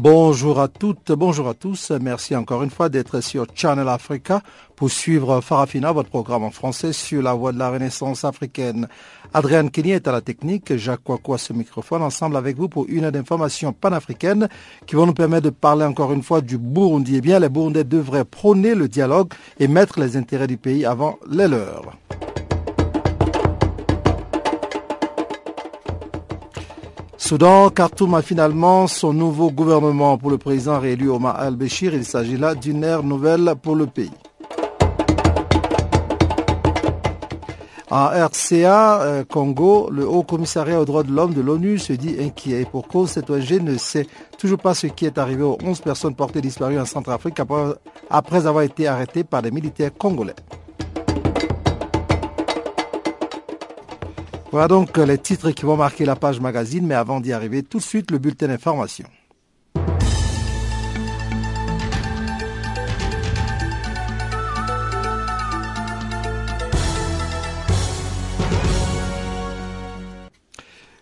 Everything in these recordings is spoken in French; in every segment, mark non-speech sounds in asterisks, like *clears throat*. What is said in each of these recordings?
Bonjour à toutes, bonjour à tous. Merci encore une fois d'être sur Channel Africa pour suivre Farafina, votre programme en français sur la voie de la renaissance africaine. Adrien Kenny est à la technique, Jacques Kouakou à ce microphone, ensemble avec vous pour une heure d'informations panafricaines qui vont nous permettre de parler encore une fois du Burundi. Eh bien, les Burundais devraient prôner le dialogue et mettre les intérêts du pays avant les leurs. Soudan, Khartoum a finalement son nouveau gouvernement pour le président réélu Omar al-Béchir. Il s'agit là d'une ère nouvelle pour le pays. En RCA, euh, Congo, le Haut Commissariat aux droits de l'homme de l'ONU se dit inquiet. Pour cause, cette ONG ne sait toujours pas ce qui est arrivé aux 11 personnes portées disparues en Centrafrique après avoir été arrêtées par des militaires congolais. Voilà donc les titres qui vont marquer la page magazine, mais avant d'y arriver, tout de suite le bulletin d'information.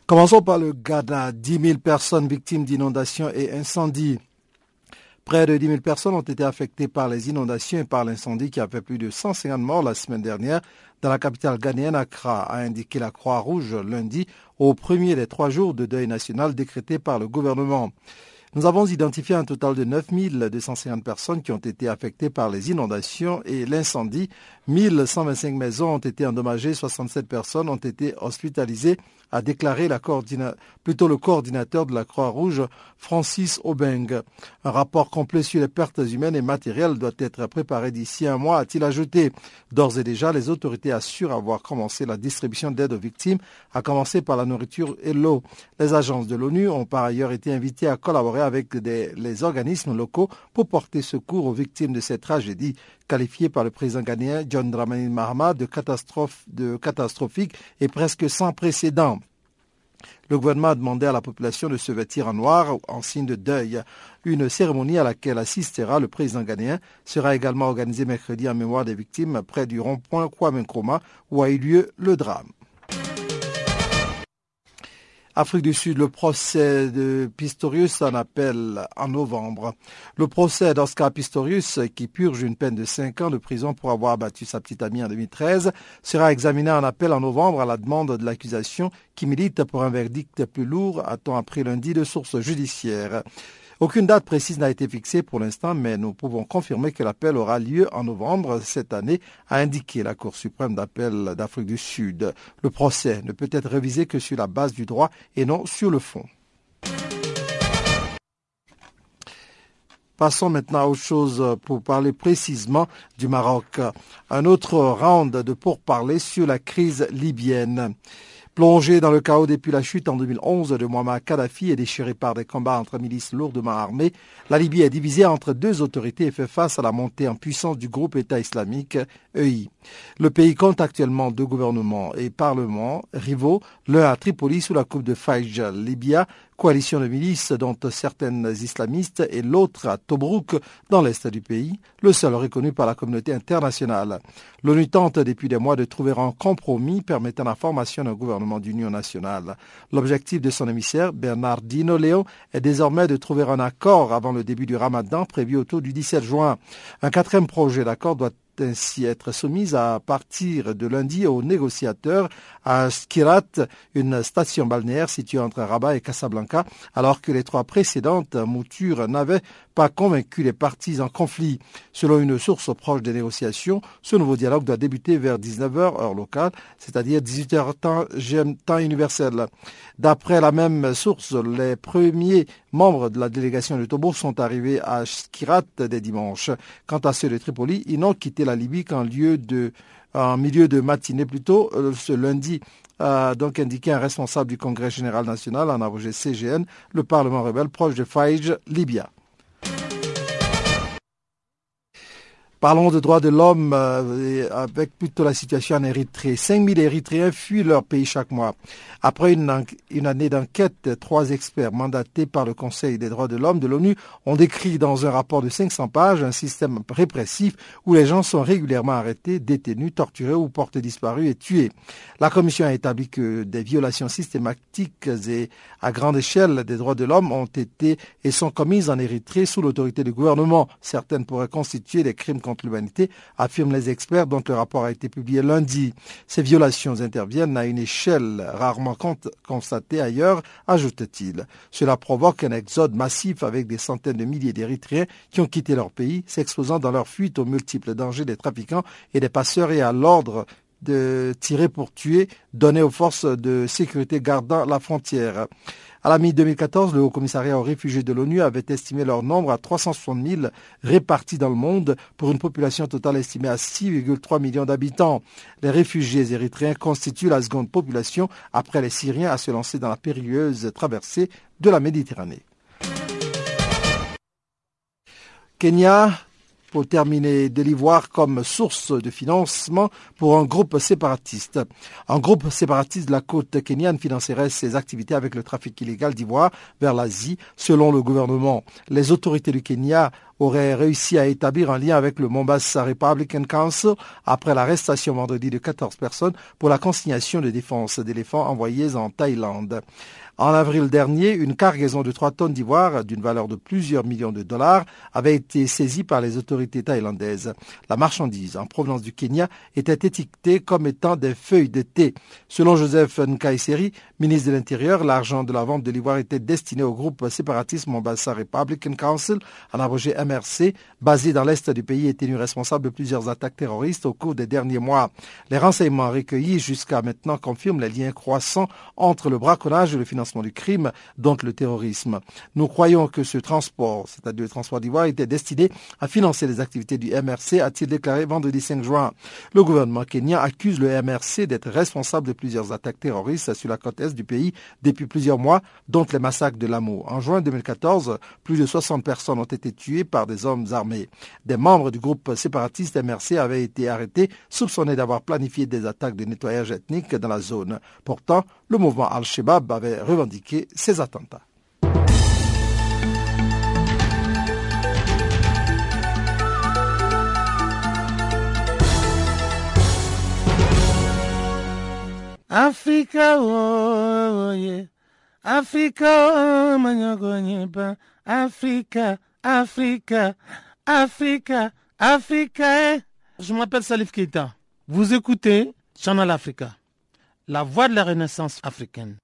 Commençons par le Ghana. 10 000 personnes victimes d'inondations et incendies. Près de 10 000 personnes ont été affectées par les inondations et par l'incendie qui a fait plus de 150 morts la semaine dernière dans la capitale ghanéenne Accra, a indiqué la Croix-Rouge lundi au premier des trois jours de deuil national décrété par le gouvernement. Nous avons identifié un total de 9 250 personnes qui ont été affectées par les inondations et l'incendie. 1125 maisons ont été endommagées, 67 personnes ont été hospitalisées, a déclaré la plutôt le coordinateur de la Croix-Rouge, Francis Obeng. Un rapport complet sur les pertes humaines et matérielles doit être préparé d'ici un mois, a-t-il ajouté. D'ores et déjà, les autorités assurent avoir commencé la distribution d'aide aux victimes, à commencer par la nourriture et l'eau. Les agences de l'ONU ont par ailleurs été invitées à collaborer avec les organismes locaux pour porter secours aux victimes de cette tragédie qualifiée par le président ghanéen John Dramani Mahama de, catastrophe, de catastrophique et presque sans précédent. Le gouvernement a demandé à la population de se vêtir en noir en signe de deuil. Une cérémonie à laquelle assistera le président ghanéen sera également organisée mercredi en mémoire des victimes près du rond-point Kwame Nkrumah où a eu lieu le drame. Afrique du Sud, le procès de Pistorius en appel en novembre. Le procès d'Oscar Pistorius, qui purge une peine de 5 ans de prison pour avoir abattu sa petite amie en 2013, sera examiné en appel en novembre à la demande de l'accusation qui milite pour un verdict plus lourd, a-t-on appris lundi de sources judiciaires. Aucune date précise n'a été fixée pour l'instant, mais nous pouvons confirmer que l'appel aura lieu en novembre cette année, a indiqué la Cour suprême d'appel d'Afrique du Sud. Le procès ne peut être révisé que sur la base du droit et non sur le fond. Passons maintenant à autre chose pour parler précisément du Maroc. Un autre round de pourparlers sur la crise libyenne. Plongé dans le chaos depuis la chute en 2011 de Muammar Kadhafi et déchiré par des combats entre milices lourdement armées, la Libye est divisée entre deux autorités et fait face à la montée en puissance du groupe État islamique EI. Le pays compte actuellement deux gouvernements et parlements rivaux, l'un à Tripoli sous la coupe de Fayj Libya, coalition de milices dont certaines islamistes, et l'autre à Tobruk dans l'est du pays, le seul reconnu par la communauté internationale. L'ONU tente depuis des mois de trouver un compromis permettant la formation d'un gouvernement d'union nationale. L'objectif de son émissaire, Bernardino Léon, est désormais de trouver un accord avant le début du ramadan prévu autour du 17 juin. Un quatrième projet d'accord doit ainsi être soumise à partir de lundi aux négociateurs à Skirat, une station balnéaire située entre Rabat et Casablanca, alors que les trois précédentes moutures n'avaient pas convaincu les parties en conflit. Selon une source proche des négociations, ce nouveau dialogue doit débuter vers 19h heure locale, c'est-à-dire 18h temps, temps universel. D'après la même source, les premiers membres de la délégation de Tobo sont arrivés à Skirat dès dimanche. Quant à ceux de Tripoli, ils n'ont quitté la Libye qu'en en milieu de matinée plutôt, ce lundi a donc indiqué un responsable du Congrès général national en abrégé CGN, le Parlement rebelle proche de Faïj, Libya. Parlons de droits de l'homme euh, avec plutôt la situation en Érythrée. 5000 Érythréens fuient leur pays chaque mois. Après une, année d'enquête, trois experts mandatés par le Conseil des droits de l'homme de l'ONU ont décrit dans un rapport de 500 pages un système répressif où les gens sont régulièrement arrêtés, détenus, torturés ou portés disparus et tués. La Commission a établi que des violations systématiques et à grande échelle des droits de l'homme ont été et sont commises en Érythrée sous l'autorité du gouvernement. Certaines pourraient constituer des crimes contre l'humanité, affirment les experts dont le rapport a été publié lundi. Ces violations interviennent à une échelle rarement constatée ailleurs, ajoute-t-il. Cela provoque un exode massif avec des centaines de milliers d'Érythréens qui ont quitté leur pays, s'exposant dans leur fuite aux multiples dangers des trafiquants et des passeurs et à l'ordre de tirer pour tuer donné aux forces de sécurité gardant la frontière. À la mi-2014, le Haut Commissariat aux réfugiés de l'ONU avait estimé leur nombre à 360 000 répartis dans le monde pour une population totale estimée à 6,3 millions d'habitants. Les réfugiés érythréens constituent la seconde population après les Syriens à se lancer dans la périlleuse traversée de la Méditerranée. Kenya, pour terminer, de l'Ivoire comme source de financement pour un groupe séparatiste. Un groupe séparatiste de la côte kenyane financerait ses activités avec le trafic illégal d'ivoire vers l'Asie, selon le gouvernement. Les autorités du Kenya auraient réussi à établir un lien avec le Mombasa Republican Council après l'arrestation vendredi de 14 personnes pour la consignation de défense d'éléphants envoyés en Thaïlande. En avril dernier, une cargaison de 3 tonnes d'ivoire d'une valeur de plusieurs millions de dollars avait été saisie par les autorités thaïlandaises. La marchandise en provenance du Kenya était étiquetée comme étant des feuilles de thé. Selon Joseph Nkaiseri, ministre de l'Intérieur, l'argent de la vente de l'ivoire était destiné au groupe séparatiste Mombasa Republican Council, en abrégé MRC, basé dans l'est du pays et tenu responsable de plusieurs attaques terroristes au cours des derniers mois. Les renseignements recueillis jusqu'à maintenant confirment les liens croissants entre le braconnage et le financement du crime, dont le terrorisme. Nous croyons que ce transport, c'est-à-dire le transport d'ivoire, était destiné à financer les activités du MRC, a-t-il déclaré vendredi 5 juin. Le gouvernement kenyan accuse le MRC d'être responsable de plusieurs attaques terroristes sur la côte est du pays depuis plusieurs mois, dont les massacres de Lamo. En juin 2014, plus de 60 personnes ont été tuées par des hommes armés. Des membres du groupe séparatiste MRC avaient été arrêtés, soupçonnés d'avoir planifié des attaques de nettoyage ethnique dans la zone. Pourtant, le mouvement Al-Shabaab avait revendiqué ces attentats. Africa, oh, yeah. Africa, oh, Africa, Africa, Africa, Africa. Eh. Je m'appelle Salif Keita. Vous écoutez Channel Africa la voix de la renaissance africaine.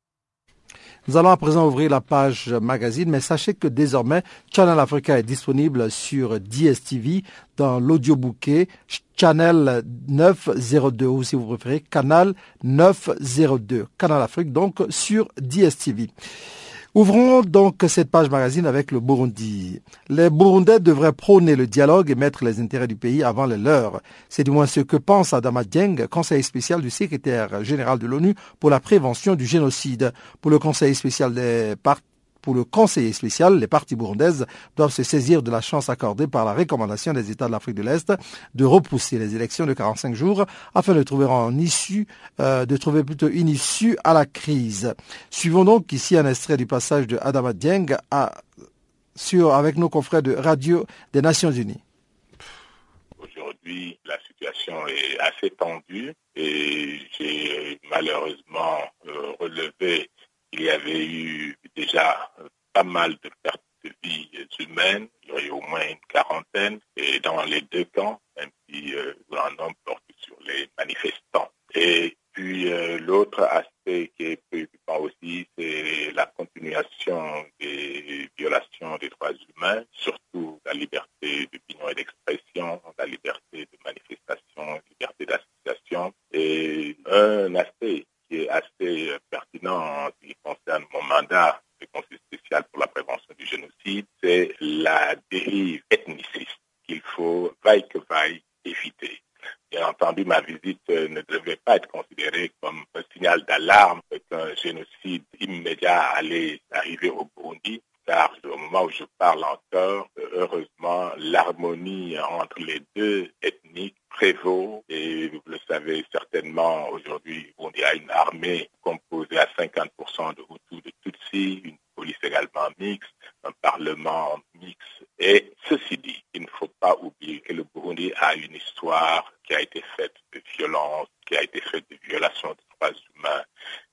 Nous allons à présent ouvrir la page magazine, mais sachez que désormais, Channel Africa est disponible sur DSTV dans l'audio bouquet Channel 902 ou si vous préférez, Canal 902, Canal Afrique donc sur DSTV. Ouvrons donc cette page magazine avec le Burundi. Les Burundais devraient prôner le dialogue et mettre les intérêts du pays avant les leurs. C'est du moins ce que pense Adama Dieng, conseiller spécial du secrétaire général de l'ONU pour la prévention du génocide. Pour le conseiller spécial des partis pour le conseiller spécial, les parties burundaises doivent se saisir de la chance accordée par la recommandation des États de l'Afrique de l'Est de repousser les élections de 45 jours afin de trouver issue, euh, de trouver plutôt une issue à la crise. Suivons donc ici un extrait du passage de Adama Dieng avec nos confrères de Radio des Nations Unies. Aujourd'hui, la situation est assez tendue et j'ai malheureusement euh, relevé il y avait eu déjà pas mal de pertes de vies humaines, il y aurait au moins une quarantaine, et dans les deux camps, même si euh, un nombre porte sur les manifestants. Et puis euh, l'autre aspect qui est préoccupant aussi, c'est la continuation des violations des droits humains, surtout la liberté d'opinion et d'expression, la liberté de manifestation, la liberté d'association. Et un aspect qui est assez euh, pertinent en ce qui concerne mon mandat de conseil spécial pour la prévention du génocide, c'est la dérive ethniciste qu'il faut, vaille que vaille, éviter. Bien entendu, ma visite euh, ne devait pas être considérée comme un signal d'alarme qu'un génocide immédiat allait arriver au Burundi, car au moment où je parle encore, euh, heureusement, l'harmonie entre les deux ethnies prévaut et vous le savez certainement aujourd'hui, on y a une armée composée à 50% de Hutus, de Tutsis, une police également mixte, un parlement mixte. Et ceci dit, il ne faut pas oublier que le Burundi a une histoire qui a été faite de violence, qui a été faite de violations des droits humains.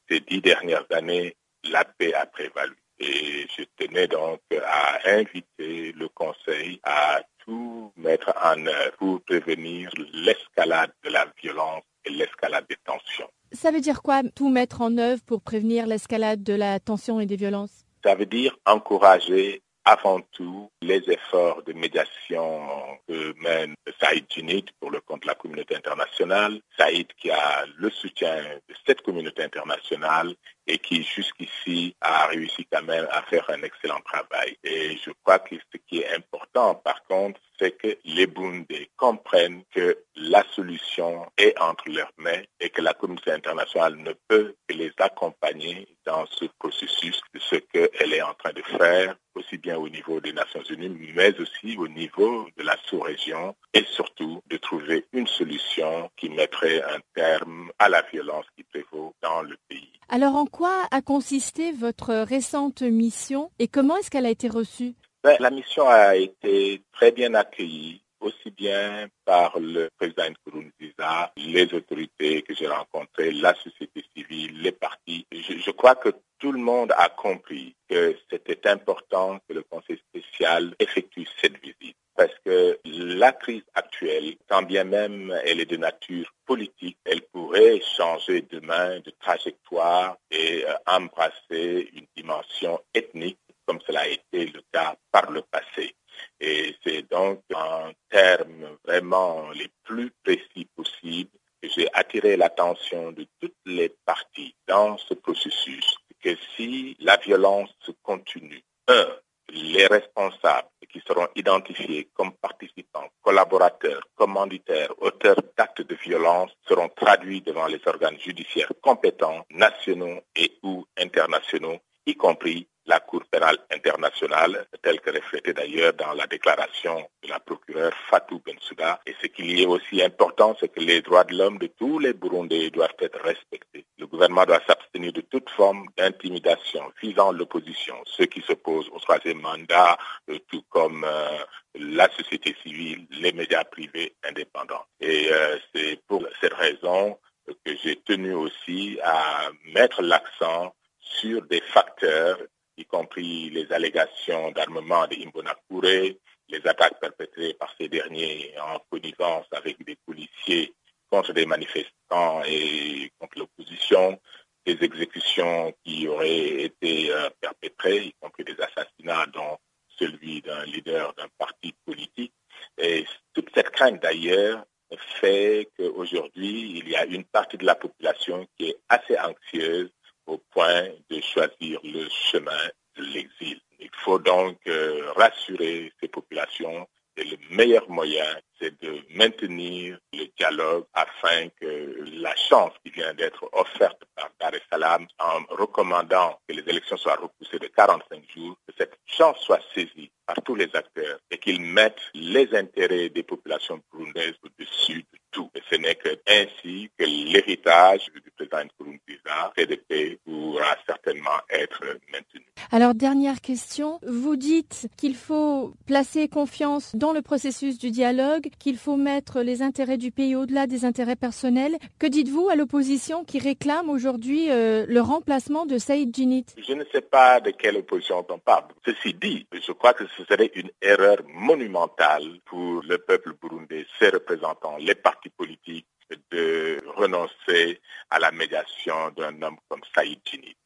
Ces dix dernières années, la paix a prévalu. Et je tenais donc à inviter le Conseil à tout mettre en œuvre pour prévenir l'escalade de la violence et l'escalade des tensions. Ça veut dire quoi, tout mettre en œuvre pour prévenir l'escalade de la tension et des violences? Ça veut dire encourager avant tout les efforts de médiation que mène Saïd Djinit pour le compte de la communauté internationale. Saïd qui a le soutien de cette communauté internationale et qui jusqu'ici a réussi quand même à faire un excellent travail. Et je crois que ce qui est important par contre, c'est que les Bundés comprennent que la solution est entre leurs mains et que la communauté internationale ne peut que les accompagner dans ce processus de ce qu'elle est en train de faire, aussi bien au niveau des Nations Unies, mais aussi au niveau de la sous-région, et surtout de trouver une solution qui mettrait un terme à la violence qui prévaut dans le pays. Alors en quoi a consisté votre récente mission et comment est-ce qu'elle a été reçue? Ben, La mission a été très bien accueillie aussi bien par le président Nkurunziza, les autorités que j'ai rencontrées, la société civile, les partis. Je, je, crois que tout le monde a compris que c'était important que le Conseil spécial effectue cette visite parce que la crise actuelle, quand bien même elle est de nature politique, elle pourrait changer demain de trajectoire et euh, embrasser une dimension ethnique comme cela a été le cas par le passé. Et c'est donc en termes vraiment les plus précis possibles que j'ai attiré l'attention de toutes les parties dans ce processus que si la violence continue, un, les responsables qui seront identifiés comme participants, collaborateurs, commanditaires, auteurs d'actes de violence seront traduits devant les organes judiciaires compétents, nationaux et ou internationaux, y compris la Cour pénale internationale, telle que reflétée d'ailleurs dans la déclaration de la procureure Fatou Bensouda. Et ce qui est aussi important, c'est que les droits de l'homme de tous les Burundais doivent être respectés. Le gouvernement doit s'abstenir de toute forme d'intimidation visant l'opposition, ceux qui s'opposent au troisième mandat, euh, tout comme euh, la société civile, les médias privés indépendants. Et euh, c'est pour cette raison que j'ai tenu aussi à mettre l'accent sur des facteurs y compris les allégations d'armement de Imbonakure, les attaques perpétrées par ces derniers en connivence avec des policiers contre des manifestants et contre l'opposition, des exécutions qui auraient été euh, perpétrées, y compris des assassinats dont celui d'un leader d'un parti politique. Et toute cette crainte d'ailleurs fait qu'aujourd'hui, il y a une partie de la population qui est assez anxieuse au point de choisir le chemin de l'exil. Il faut donc euh, rassurer ces populations et le meilleur moyen, c'est de maintenir le dialogue afin que la chance qui vient d'être offerte par Dar es Salaam en recommandant que les élections soient repoussées de 45 jours, que cette chance soit saisie par tous les acteurs et qu'ils mettent les intérêts des populations burundaises au-dessus de tout. Et ce n'est que ainsi que l'héritage président Nkurunziza, CDP, pourra certainement être maintenu. Alors, dernière question. Vous dites qu'il faut placer confiance dans le processus du dialogue, qu'il faut mettre les intérêts du pays au-delà des intérêts personnels. Que dites-vous à l'opposition qui réclame aujourd'hui euh, le remplacement de Saïd Djinit? Je ne sais pas de quelle opposition on parle. Ceci dit, je crois que ce serait une erreur monumentale pour le peuple burundais, ses représentants, les partis politiques, de renoncer à la médiation d'un homme comme Saïd Djinit.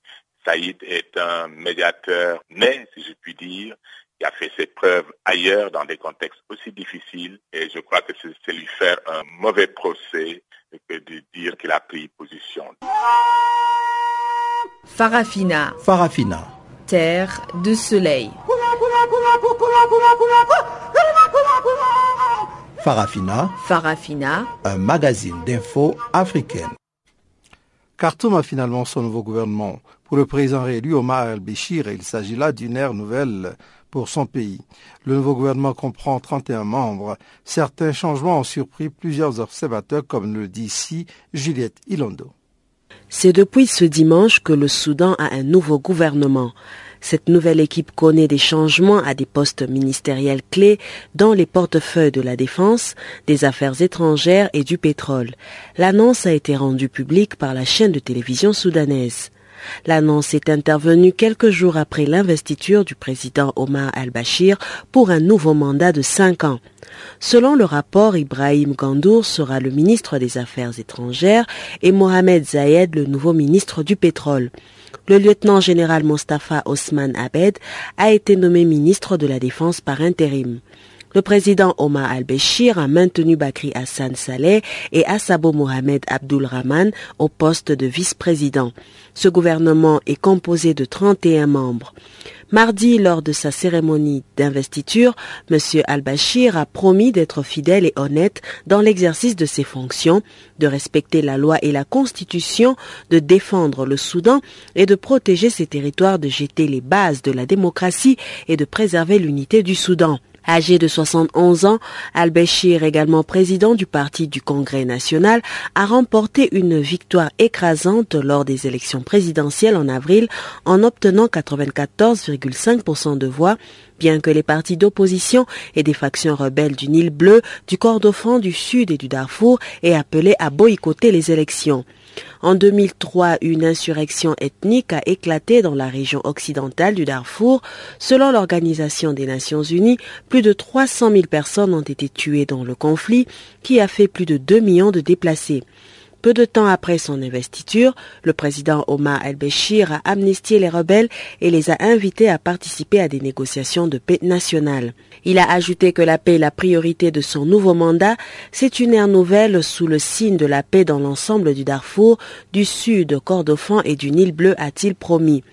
Saïd est un médiateur né, si je puis dire, qui a fait ses preuves ailleurs dans des contextes aussi difficiles et je crois que c'est lui faire un mauvais procès que de dire qu'il a pris position. Farafina. Farafina. Terre de soleil. Farafina. Farafina. Un magazine d'infos africaine. Khartoum a finalement son nouveau gouvernement. pour le président réélu Omar el-Béchir et il s'agit là d'une ère nouvelle pour son pays. Le nouveau gouvernement comprend 31 membres. Certains changements ont surpris plusieurs observateurs comme le dit ici Juliette Ilondo. C'est depuis ce dimanche que le Soudan a un nouveau gouvernement. Cette nouvelle équipe connaît des changements à des postes ministériels clés dans les portefeuilles de la défense, des affaires étrangères et du pétrole. L'annonce a été rendue publique par la chaîne de télévision soudanaise. L'annonce est intervenue quelques jours après l'investiture du président Omar al-Bashir pour un nouveau mandat de cinq ans. Selon le rapport, Ibrahim Gandour sera le ministre des Affaires étrangères et Mohamed Zayed le nouveau ministre du pétrole le lieutenant général Mostafa Osman Abed a été nommé ministre de la Défense par intérim. Le président Omar al-Béchir a maintenu Bakri Hassan Saleh et Assabo Mohamed Abdul Rahman au poste de vice-président. Ce gouvernement est composé de 31 membres. Mardi, lors de sa cérémonie d'investiture, M. al-Bashir a promis d'être fidèle et honnête dans l'exercice de ses fonctions, de respecter la loi et la constitution, de défendre le Soudan et de protéger ses territoires, de jeter les bases de la démocratie et de préserver l'unité du Soudan. Âgé de 71 ans, Al-Bashir, également président du Parti du Congrès national, a remporté une victoire écrasante lors des élections présidentielles en avril en obtenant 94,5% de voix, bien que les partis d'opposition et des factions rebelles du Nil bleu, du Kordofan, du Sud et du Darfour aient appelé à boycotter les élections. En 2003, une insurrection ethnique a éclaté dans la région occidentale du Darfour. Selon l'Organisation des Nations Unies, plus de 300 000 personnes ont été tuées dans le conflit qui a fait plus de 2 millions de déplacés. Peu de temps après son investiture, le président Omar el-Béchir a amnistié les rebelles et les a invités à participer à des négociations de paix nationale. Il a ajouté que la paix est la priorité de son nouveau mandat. C'est une ère nouvelle sous le signe de la paix dans l'ensemble du Darfour, du sud, Kordofan et du Nil bleu, a-t-il promis.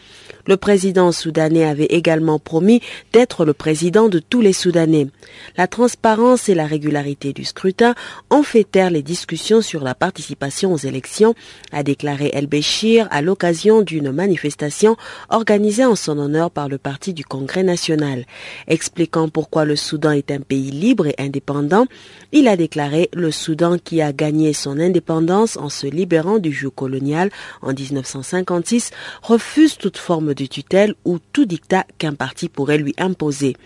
Le président soudanais avait également promis d'être le président de tous les Soudanais. La transparence et la régularité du scrutin ont fait taire les discussions sur la participation aux élections, a déclaré El Béchir à l'occasion d'une manifestation organisée en son honneur par le Parti du Congrès national. Expliquant pourquoi le Soudan est un pays libre et indépendant, il a déclaré le Soudan qui a gagné son indépendance en se libérant du joug colonial en 1956 refuse toute forme de tutelle ou tout dictat qu'un parti pourrait lui imposer.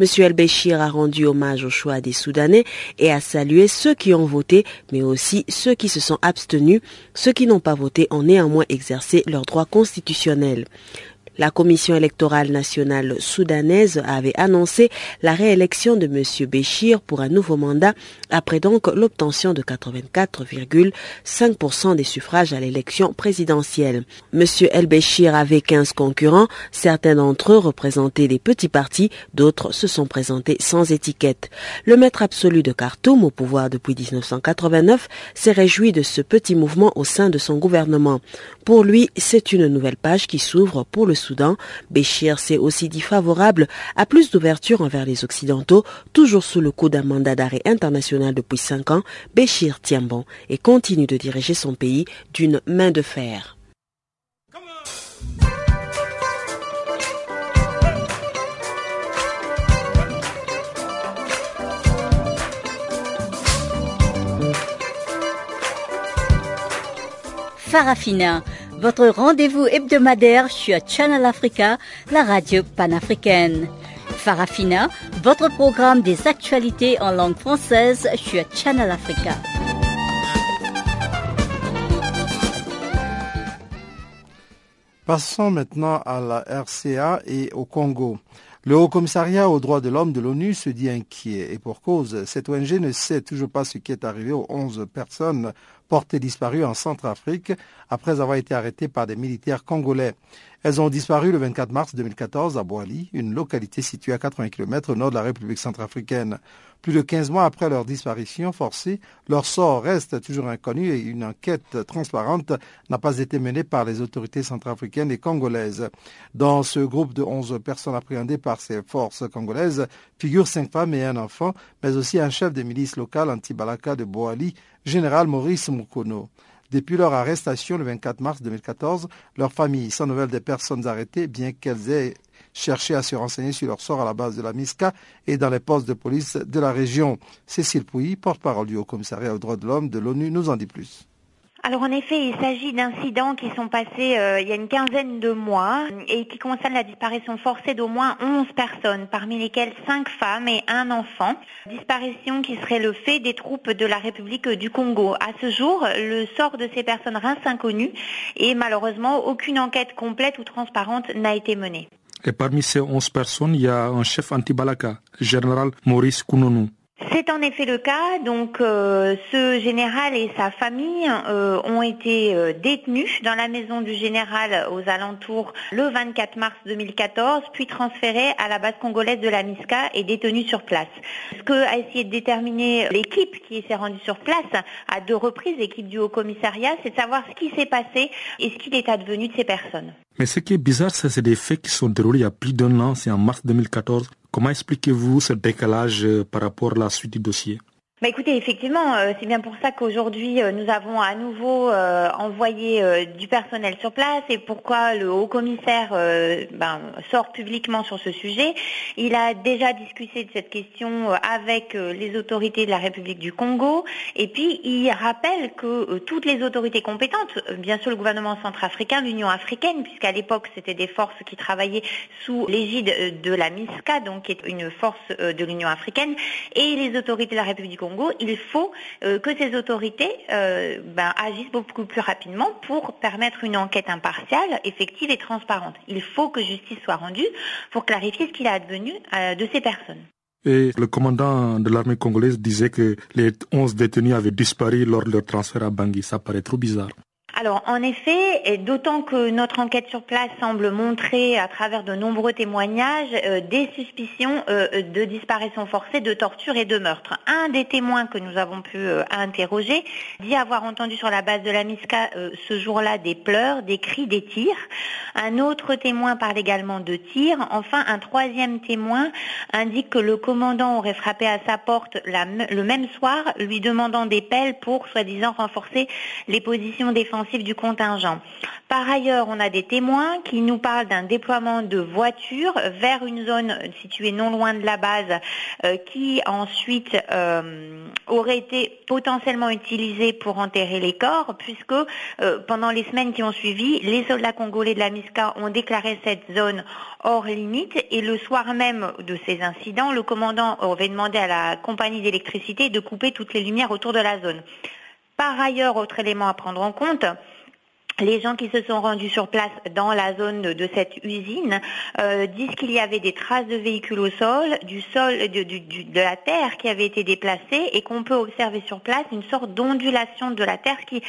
M. El-Béchir a rendu hommage au choix des Soudanais et a salué ceux qui ont voté, mais aussi ceux qui se sont abstenus. Ceux qui n'ont pas voté ont néanmoins exercé leurs droits constitutionnels. La Commission électorale nationale soudanaise avait annoncé la réélection de M. Béchir pour un nouveau mandat après donc l'obtention de 84,5% des suffrages à l'élection présidentielle. M. El Béchir avait 15 concurrents, certains d'entre eux représentaient des petits partis, d'autres se sont présentés sans étiquette. Le maître absolu de Khartoum, au pouvoir depuis 1989, s'est réjoui de ce petit mouvement au sein de son gouvernement. Pour lui, c'est une nouvelle page qui s'ouvre pour le Soudan. Béchir s'est aussi dit favorable à plus d'ouverture envers les Occidentaux, toujours sous le coup d'un mandat d'arrêt international depuis cinq ans. Béchir tient bon et continue de diriger son pays d'une main de fer. Farafina, votre rendez-vous hebdomadaire sur Channel Africa, la radio panafricaine. Farafina, votre programme des actualités en langue française sur Channel Africa. Passons maintenant à la RCA et au Congo. Le Haut Commissariat aux droits de l'homme de l'ONU se dit inquiet et pour cause, cette ONG ne sait toujours pas ce qui est arrivé aux 11 personnes portées disparues en Centrafrique après avoir été arrêtées par des militaires congolais. Elles ont disparu le 24 mars 2014 à Boali, une localité située à 80 km au nord de la République centrafricaine. Plus de 15 mois après leur disparition forcée, leur sort reste toujours inconnu et une enquête transparente n'a pas été menée par les autorités centrafricaines et congolaises. Dans ce groupe de 11 personnes appréhendées par ces forces congolaises figurent cinq femmes et un enfant, mais aussi un chef de milice locale anti-Balaka de Boali, général Maurice Mukono. Depuis leur arrestation le 24 mars 2014, leurs familles, sans nouvelles des personnes arrêtées, bien qu'elles aient cherché à se renseigner sur leur sort à la base de la MISCA et dans les postes de police de la région. Cécile Pouilly, porte-parole du Haut-Commissariat aux droits de l'homme de l'ONU, nous en dit plus. Alors en effet, il s'agit d'incidents qui sont passés euh, il y a une quinzaine de mois et qui concernent la disparition forcée d'au moins 11 personnes, parmi lesquelles 5 femmes et un enfant. Disparition qui serait le fait des troupes de la République du Congo. À ce jour, le sort de ces personnes reste inconnu et malheureusement, aucune enquête complète ou transparente n'a été menée. Et parmi ces 11 personnes, il y a un chef anti-Balaka, général Maurice Kounonou. C'est en effet le cas. Donc, euh, ce général et sa famille euh, ont été euh, détenus dans la maison du général aux alentours le 24 mars 2014, puis transférés à la base congolaise de la MISCA et détenus sur place. Ce que a essayé de déterminer l'équipe qui s'est rendue sur place à deux reprises, l'équipe du Haut Commissariat, c'est de savoir ce qui s'est passé et ce qu'il est advenu de ces personnes. Mais ce qui est bizarre, c'est des faits qui sont déroulés il y a plus d'un an, c'est en mars 2014. Comment expliquez-vous ce décalage euh, par rapport à la suite du dossier? Bah écoutez, effectivement, euh, c'est bien pour ça qu'aujourd'hui euh, nous avons à nouveau euh, envoyé du personnel sur place et pourquoi le haut commissaire ben, sort publiquement sur ce sujet. Il a déjà discuté de cette question avec les autorités de la République du Congo et puis il rappelle que toutes les autorités compétentes, bien sûr le gouvernement centrafricain, l'Union africaine, puisqu'à l'époque c'était des forces qui travaillaient sous l'égide de la MISCA, donc qui est une force de l'Union africaine, et les autorités de la République du Congo il faut euh, que ces autorités euh, ben, agissent beaucoup plus rapidement pour permettre une enquête impartiale, effective et transparente. Il faut que justice soit rendue pour clarifier ce qu'il a advenu euh, de ces personnes. Et le commandant de l'armée congolaise disait que les 11 détenus avaient disparu lors de leur transfert à Bangui. Ça paraît trop bizarre. Alors en effet, et d'autant que notre enquête sur place semble montrer à travers de nombreux témoignages euh, des suspicions euh, de disparition forcée, de torture et de meurtre. Un des témoins que nous avons pu euh, interroger dit avoir entendu sur la base de la MISCA ce jour-là des pleurs, des cris, des tirs. Un autre témoin parle également de tirs. Enfin, un troisième témoin indique que le commandant aurait frappé à sa porte le même soir, lui demandant des pelles pour soi-disant renforcer les positions défensives du contingent. Par ailleurs, on a des témoins qui nous parlent d'un déploiement de voitures vers une zone située non loin de la base euh, qui ensuite euh, aurait été potentiellement utilisée pour enterrer les corps puisque euh, pendant les semaines qui ont suivi, les soldats congolais de la MISCA ont déclaré cette zone hors limite et le soir même de ces incidents, le commandant avait demandé à la compagnie d'électricité de couper toutes les lumières autour de la zone. Par ailleurs, autre élément à prendre en compte, les gens qui se sont rendus sur place dans la zone de, cette usine euh, disent qu'il y avait des traces de véhicules au sol, du sol, de, la terre qui avait été déplacée et qu'on peut observer sur place une sorte d'ondulation de la terre qui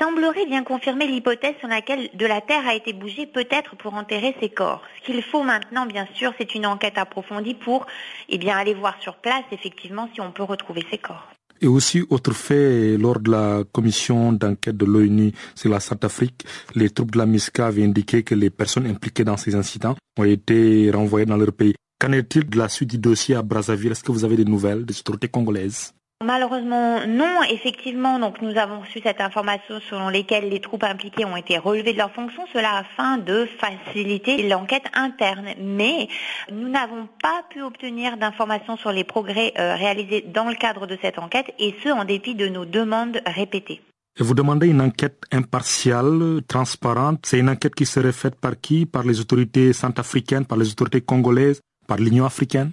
semblerait bien confirmer l'hypothèse sur laquelle de la terre a été bougée peut-être pour enterrer ces corps. Ce qu'il faut maintenant, bien sûr, c'est une enquête approfondie pour eh aller voir sur place effectivement si on peut retrouver ces corps. Et aussi, autre fait, lors de la commission d'enquête de l'ONU sur la Centrafrique, les troupes de la MISCA avaient indiqué que les personnes impliquées dans ces incidents ont été renvoyées dans leur pays. Qu'en est-il de la suite du dossier à Brazzaville? Est-ce que vous avez des nouvelles des autorités congolaises? Malheureusement, non. Effectivement, donc nous avons reçu cette information selon lesquelles les troupes impliquées ont été relevées de leurs fonctions, cela afin de faciliter l'enquête interne. Mais nous n'avons pas pu obtenir d'informations sur les progrès euh, réalisés dans le cadre de cette enquête, et ce en dépit de nos demandes répétées. Vous demandez une enquête impartiale, transparente. C'est une enquête qui serait faite par qui? Par les autorités centrafricaines, par les autorités congolaises, par l'Union africaine?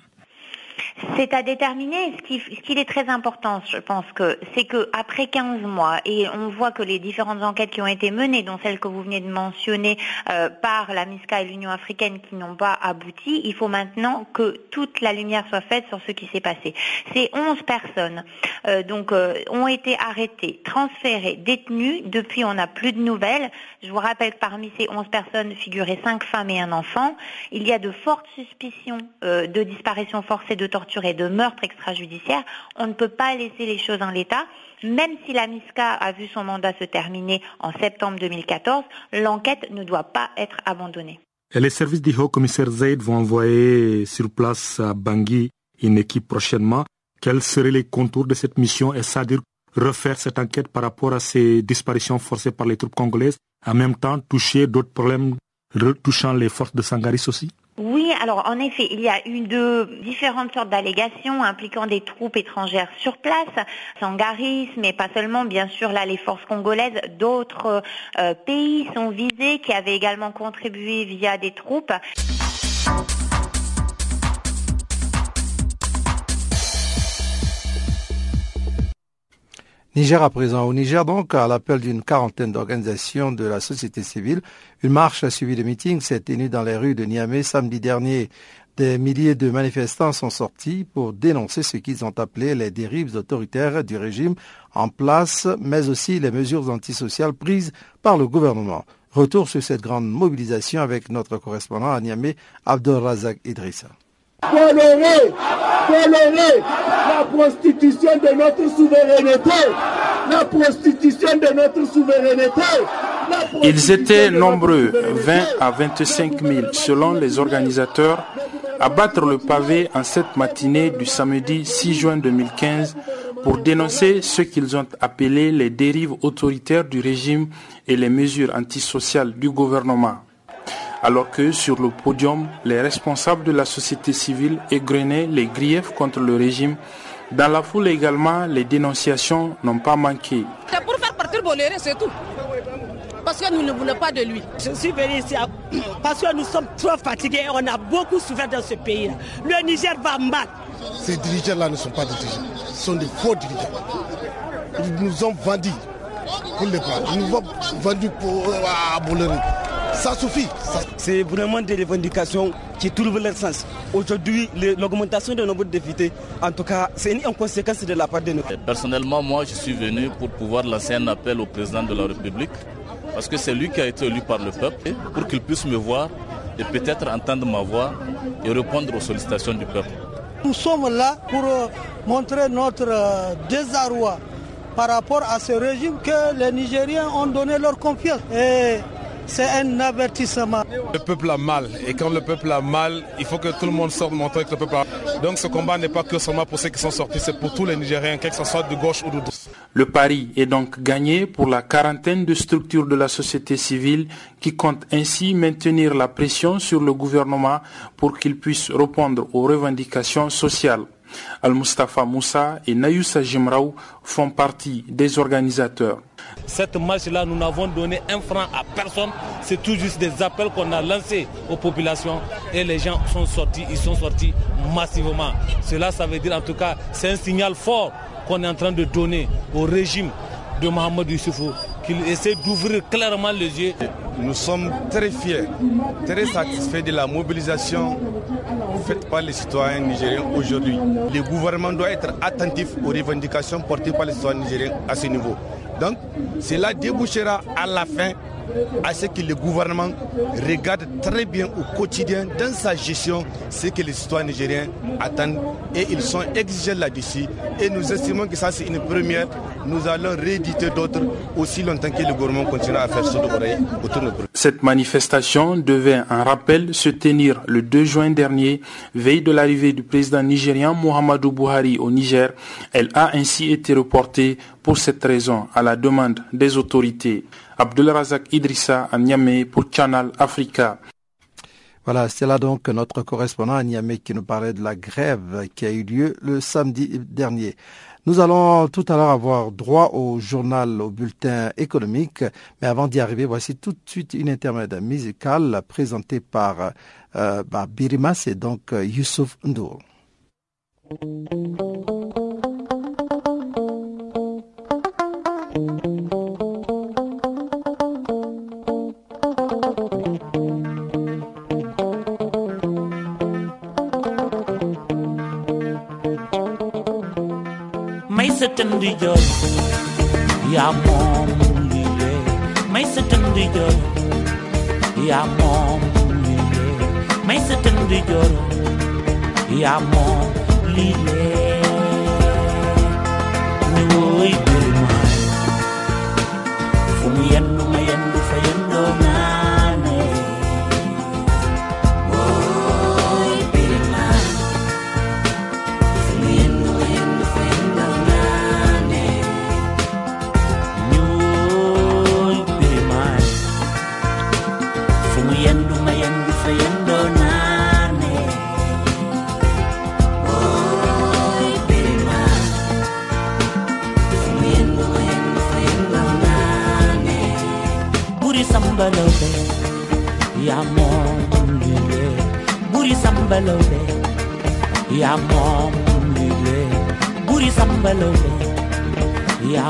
C'est à déterminer. Ce qu'il est très important, je pense que, c'est qu'après 15 mois, et on voit que les différentes enquêtes qui ont été menées, dont celle que vous venez de mentionner euh, par la MISCA et l'Union africaine qui n'ont pas abouti, il faut maintenant que toute la lumière soit faite sur ce qui s'est passé. Ces 11 personnes euh, donc, euh, ont été arrêtées, transférées, détenues. Depuis, on n'a plus de nouvelles. Je vous rappelle que parmi ces 11 personnes figuraient 5 femmes et un enfant. Il y a de fortes suspicions de disparition forcée de torture et de meurtre extrajudiciaire, on ne peut pas laisser les choses en l'état. Même si la MISCA a vu son mandat se terminer en septembre 2014, l'enquête ne doit pas être abandonnée. Les services du haut-commissaire Zaid vont envoyer sur place à Bangui une équipe prochainement. Quels seraient les contours de cette mission? Et c'est-à-dire refaire cette enquête par rapport à ces disparitions forcées par les troupes congolaises, en même temps toucher d'autres problèmes touchant les forces de Sangaris aussi? Oui, alors en effet, il y a eu de différentes sortes d'allégations impliquant des troupes étrangères sur place, Sangaris, mais pas seulement, bien sûr, là les forces congolaises, d'autres euh, pays sont visés qui avaient également contribué via des troupes. Niger à présent. Au Niger, donc, à l'appel d'une quarantaine d'organisations de la société civile, une marche a suivi le meeting s'est tenue dans les rues de Niamey samedi dernier. Des milliers de manifestants sont sortis pour dénoncer ce qu'ils ont appelé les dérives autoritaires du régime en place, mais aussi les mesures antisociales prises par le gouvernement. Retour sur cette grande mobilisation avec notre correspondant à Niamey, Abdel Razak Idrissa tolérer, tolérer la prostitution de notre souveraineté, la prostitution de notre souveraineté. Ils étaient nombreux, 20 à 25 000 selon les organisateurs, à battre le pavé en cette matinée du samedi 6 juin 2015 pour dénoncer ce qu'ils ont appelé les dérives autoritaires du régime et les mesures antisociales du gouvernement alors que sur le podium, les responsables de la société civile égrenaient les griefs contre le régime. Dans la foule également, les dénonciations n'ont pas manqué. C'est pour faire partir Boléré, c'est tout. Parce que nous ne voulons pas de lui. Je suis venu ici *clears throat* parce que nous sommes trop fatigués. On a beaucoup souffert dans ce pays. Le Niger va mal. Ces dirigeants-là ne sont pas des dirigeants. Ce sont des faux dirigeants. Ils nous ont vendus pour les prendre. Ils nous ont vendus pour euh, ça suffit. C'est vraiment des revendications qui trouvent leur sens. Aujourd'hui, l'augmentation de nombre de députés, en tout cas, c'est une conséquence de la part de nous. Personnellement, moi, je suis venu pour pouvoir lancer un appel au président de la République, parce que c'est lui qui a été élu par le peuple, pour qu'il puisse me voir et peut-être entendre ma voix et répondre aux sollicitations du peuple. Nous sommes là pour euh, montrer notre euh, désarroi par rapport à ce régime que les Nigériens ont donné leur confiance. Et c'est un avertissement. Le peuple a mal et quand le peuple a mal, il faut que tout le monde sorte montrer que le peuple a mal. Donc ce combat n'est pas que seulement pour ceux qui sont sortis, c'est pour tous les Nigériens, que ce soit de gauche ou de droite. Le pari est donc gagné pour la quarantaine de structures de la société civile qui comptent ainsi maintenir la pression sur le gouvernement pour qu'il puisse répondre aux revendications sociales. Al-Mustafa Moussa et Nayusa Jimraou font partie des organisateurs. Cette marche-là, nous n'avons donné un franc à personne. C'est tout juste des appels qu'on a lancés aux populations et les gens sont sortis, ils sont sortis massivement. Cela, ça veut dire en tout cas, c'est un signal fort qu'on est en train de donner au régime de Mohamed Youssoufou qu'il essaie d'ouvrir clairement les yeux. Nous sommes très fiers, très satisfaits de la mobilisation faite par les citoyens nigériens aujourd'hui. Le gouvernement doit être attentif aux revendications portées par les citoyens nigériens à ce niveau. Donc, cela débouchera à la fin à ce que le gouvernement regarde très bien au quotidien dans sa gestion ce que les citoyens nigériens attendent et ils sont exigeants là-dessus. Et nous estimons que ça c'est une première. Nous allons rééditer d'autres aussi longtemps que le gouvernement continuera à faire ce oreille autour de Cette manifestation devait un rappel se tenir le 2 juin dernier, veille de l'arrivée du président nigérien Muhammadu Buhari au Niger. Elle a ainsi été reportée pour cette raison à la demande des autorités. Razak Idrissa à Niamey pour Channel Africa. Voilà, c'est là donc notre correspondant à Niamey qui nous parlait de la grève qui a eu lieu le samedi dernier. Nous allons tout à l'heure avoir droit au journal, au bulletin économique, mais avant d'y arriver, voici tout de suite une intermède musicale présentée par, euh, Birima, c'est donc euh, Youssouf Ndour. tendría, y amor mire, mais se tendría, y amor mire, mais se tendría, y amor mire, me voy a Tumayandu mayandu fayando Buri sambalobe Ya Buri sambalobe Ya Buri sambalobe Ya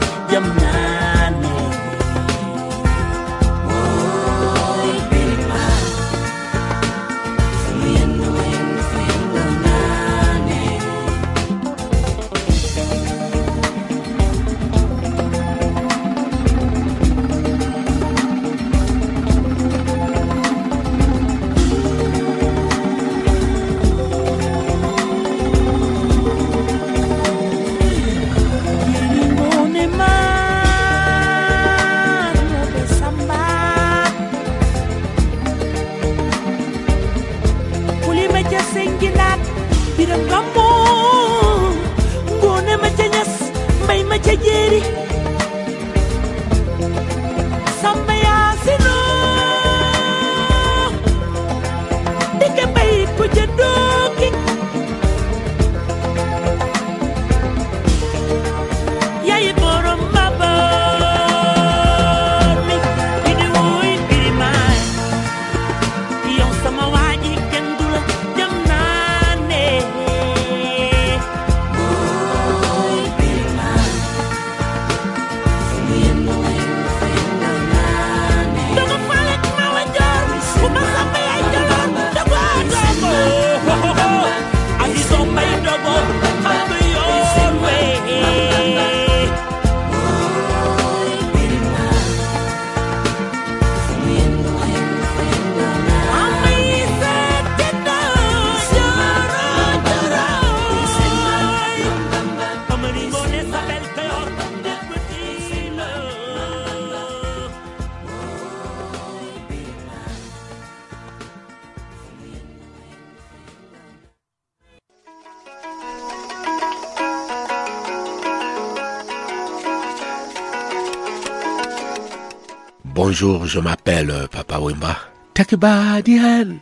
Bonjour, je m'appelle euh, Papa Wimba. Take body hand.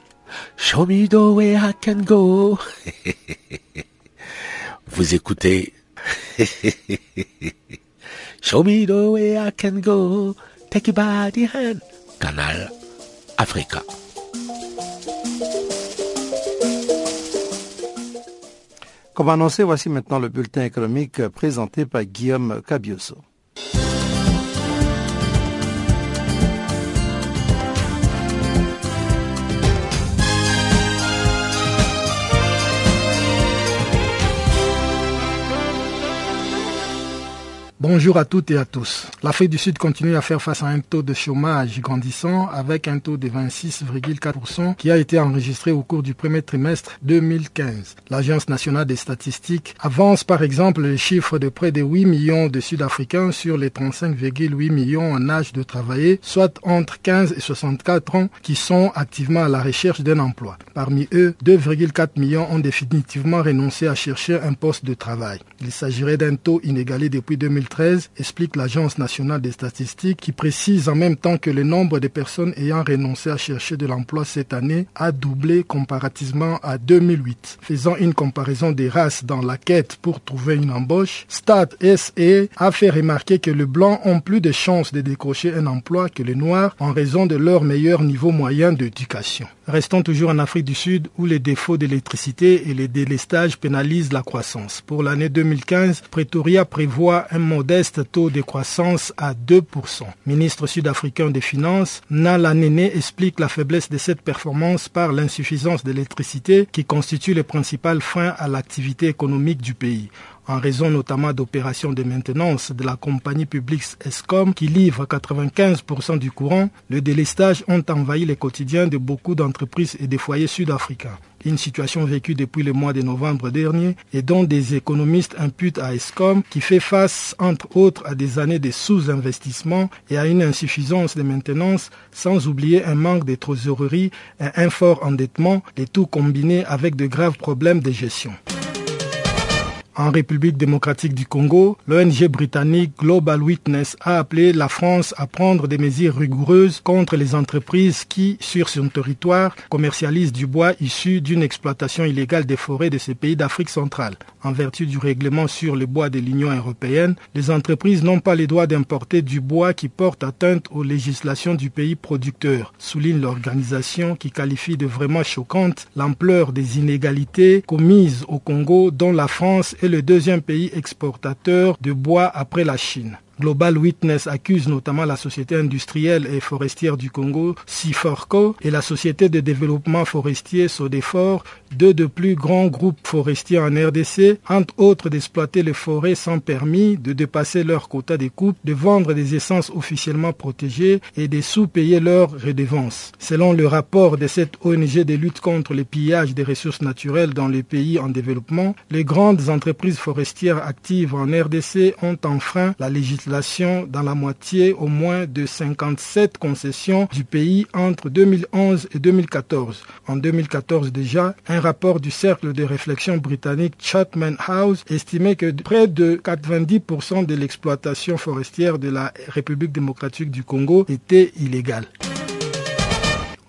Show me the way I can go. *laughs* Vous écoutez? *laughs* Show me the way I can go. Take hand. Canal Africa. Comme annoncé, voici maintenant le bulletin économique présenté par Guillaume Cabioso. Bonjour à toutes et à tous. L'Afrique du Sud continue à faire face à un taux de chômage grandissant avec un taux de 26,4% qui a été enregistré au cours du premier trimestre 2015. L'Agence nationale des statistiques avance par exemple les chiffres de près de 8 millions de Sud-Africains sur les 35,8 millions en âge de travailler, soit entre 15 et 64 ans qui sont activement à la recherche d'un emploi. Parmi eux, 2,4 millions ont définitivement renoncé à chercher un poste de travail. Il s'agirait d'un taux inégalé depuis 2013 explique l'Agence nationale des statistiques qui précise en même temps que le nombre de personnes ayant renoncé à chercher de l'emploi cette année a doublé comparativement à 2008. Faisant une comparaison des races dans la quête pour trouver une embauche, Stat SE a fait remarquer que les blancs ont plus de chances de décrocher un emploi que les noirs en raison de leur meilleur niveau moyen d'éducation. Restons toujours en Afrique du Sud où les défauts d'électricité et les délestages pénalisent la croissance. Pour l'année 2015, Pretoria prévoit un modeste taux de croissance à 2%. Ministre sud-africain des Finances, Nala Nene explique la faiblesse de cette performance par l'insuffisance d'électricité qui constitue le principal frein à l'activité économique du pays. En raison notamment d'opérations de maintenance de la compagnie publique ESCOM qui livre 95% du courant, le délestage ont envahi les quotidiens de beaucoup d'entreprises et des foyers sud-africains une situation vécue depuis le mois de novembre dernier et dont des économistes imputent à ESCOM qui fait face entre autres à des années de sous-investissement et à une insuffisance de maintenance sans oublier un manque de trésorerie et un fort endettement, les tout combinés avec de graves problèmes de gestion. En République démocratique du Congo, l'ONG britannique Global Witness a appelé la France à prendre des mesures rigoureuses contre les entreprises qui, sur son territoire, commercialisent du bois issu d'une exploitation illégale des forêts de ces pays d'Afrique centrale. En vertu du règlement sur le bois de l'Union européenne, les entreprises n'ont pas le droit d'importer du bois qui porte atteinte aux législations du pays producteur, souligne l'organisation qui qualifie de vraiment choquante l'ampleur des inégalités commises au Congo dont la France est le deuxième pays exportateur de bois après la Chine. Global Witness accuse notamment la société industrielle et forestière du Congo, Siforco, et la société de développement forestier Sodefor, deux des plus grands groupes forestiers en RDC, entre autres d'exploiter les forêts sans permis, de dépasser leur quota de coupe, de vendre des essences officiellement protégées et de sous-payer leurs redevances. Selon le rapport de cette ONG de lutte contre le pillage des ressources naturelles dans les pays en développement, les grandes entreprises forestières actives en RDC ont enfreint la législation dans la moitié au moins de 57 concessions du pays entre 2011 et 2014. En 2014 déjà, un rapport du cercle de réflexion britannique Chatham House estimait que près de 90% de l'exploitation forestière de la République démocratique du Congo était illégale.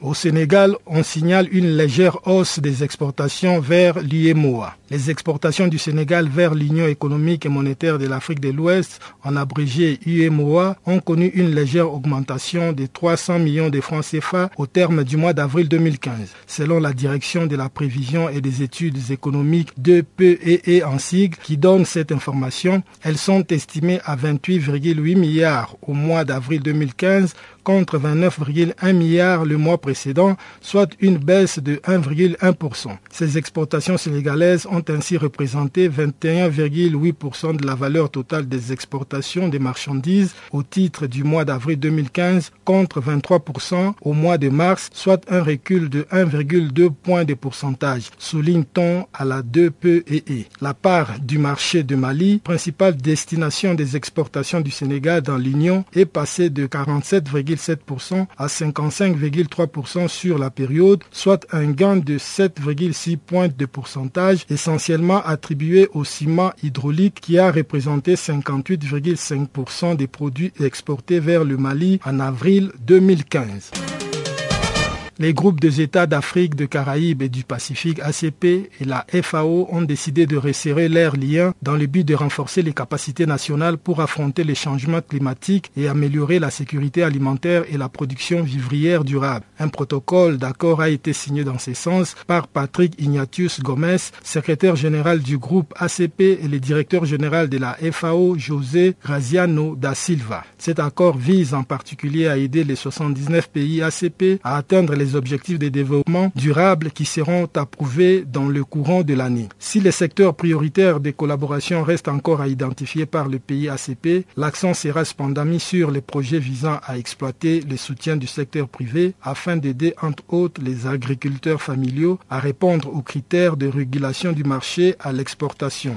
Au Sénégal, on signale une légère hausse des exportations vers l'IMOA. Les exportations du Sénégal vers l'Union économique et monétaire de l'Afrique de l'Ouest, en abrégé UMOA, ont connu une légère augmentation de 300 millions de francs CFA au terme du mois d'avril 2015. Selon la direction de la prévision et des études économiques de PEE en sigle qui donne cette information, elles sont estimées à 28,8 milliards au mois d'avril 2015 contre 29,1 milliards le mois précédent, soit une baisse de 1,1%. Ces exportations sénégalaises ont ainsi représenté 21,8% de la valeur totale des exportations des marchandises au titre du mois d'avril 2015 contre 23% au mois de mars, soit un recul de 1,2 points de pourcentage, souligne-t-on à la 2PEE. La part du marché de Mali, principale destination des exportations du Sénégal dans l'Union, est passée de 47,7% à 55,3% sur la période, soit un gain de 7,6 points de pourcentage, essentiellement attribué au ciment hydraulique qui a représenté 58,5% des produits exportés vers le Mali en avril 2015. Les groupes des États d'Afrique, de Caraïbes et du Pacifique ACP et la FAO ont décidé de resserrer leurs liens dans le but de renforcer les capacités nationales pour affronter les changements climatiques et améliorer la sécurité alimentaire et la production vivrière durable. Un protocole d'accord a été signé dans ce sens par Patrick Ignatius Gomez, secrétaire général du groupe ACP et le directeur général de la FAO, José Graziano da Silva. Cet accord vise en particulier à aider les 79 pays ACP à atteindre les objectifs de développement durable qui seront approuvés dans le courant de l'année. Si les secteurs prioritaires des collaborations restent encore à identifier par le pays ACP, l'accent sera cependant mis sur les projets visant à exploiter le soutien du secteur privé afin d'aider entre autres les agriculteurs familiaux à répondre aux critères de régulation du marché à l'exportation.